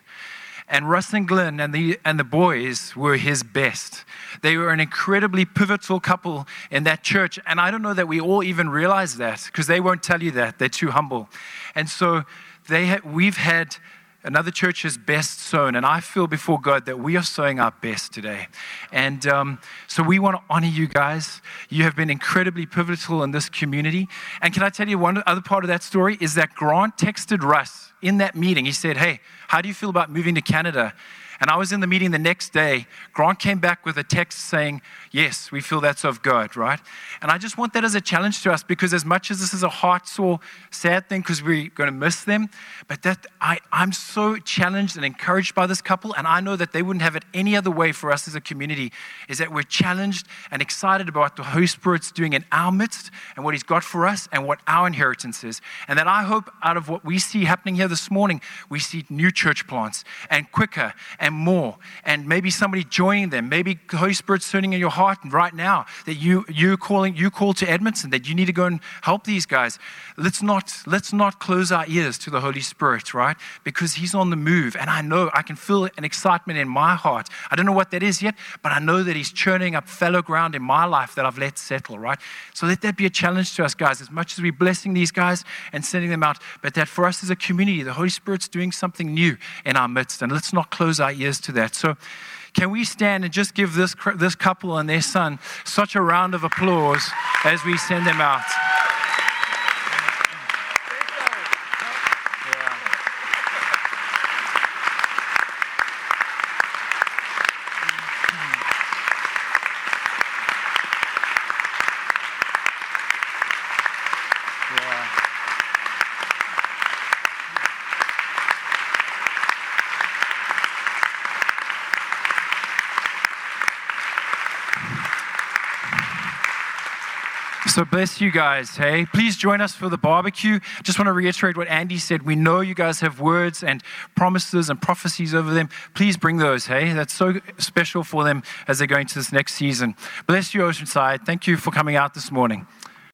And Russ and Glenn and the, and the boys were his best. They were an incredibly pivotal couple in that church. And I don't know that we all even realize that because they won't tell you that. They're too humble. And so they ha- we've had another church's best sown. And I feel before God that we are sowing our best today. And um, so we want to honor you guys. You have been incredibly pivotal in this community. And can I tell you one other part of that story is that Grant texted Russ in that meeting. He said, Hey, how do you feel about moving to Canada? And I was in the meeting the next day. Grant came back with a text saying, Yes, we feel that's of God, right? And I just want that as a challenge to us because, as much as this is a heart sore, sad thing because we're going to miss them, but that I, I'm so challenged and encouraged by this couple. And I know that they wouldn't have it any other way for us as a community, is that we're challenged and excited about what the Holy Spirit's doing in our midst and what He's got for us and what our inheritance is. And that I hope out of what we see happening here this morning, we see new church plants and quicker and more. And maybe somebody joining them, maybe the Holy Spirit's turning in your heart right now that you you calling you call to Edmonton that you need to go and help these guys. Let's not let's not close our ears to the Holy Spirit, right? Because He's on the move, and I know I can feel an excitement in my heart. I don't know what that is yet, but I know that He's churning up fellow ground in my life that I've let settle, right? So let that be a challenge to us, guys. As much as we're blessing these guys and sending them out, but that for us as a community, the Holy Spirit's doing something new in our midst, and let's not close our ears to that. So. Can we stand and just give this, this couple and their son such a round of applause as we send them out? So bless you guys, hey? Please join us for the barbecue. Just want to reiterate what Andy said. We know you guys have words and promises and prophecies over them. Please bring those, hey? That's so special for them as they're going to this next season. Bless you, Oceanside. Thank you for coming out this morning.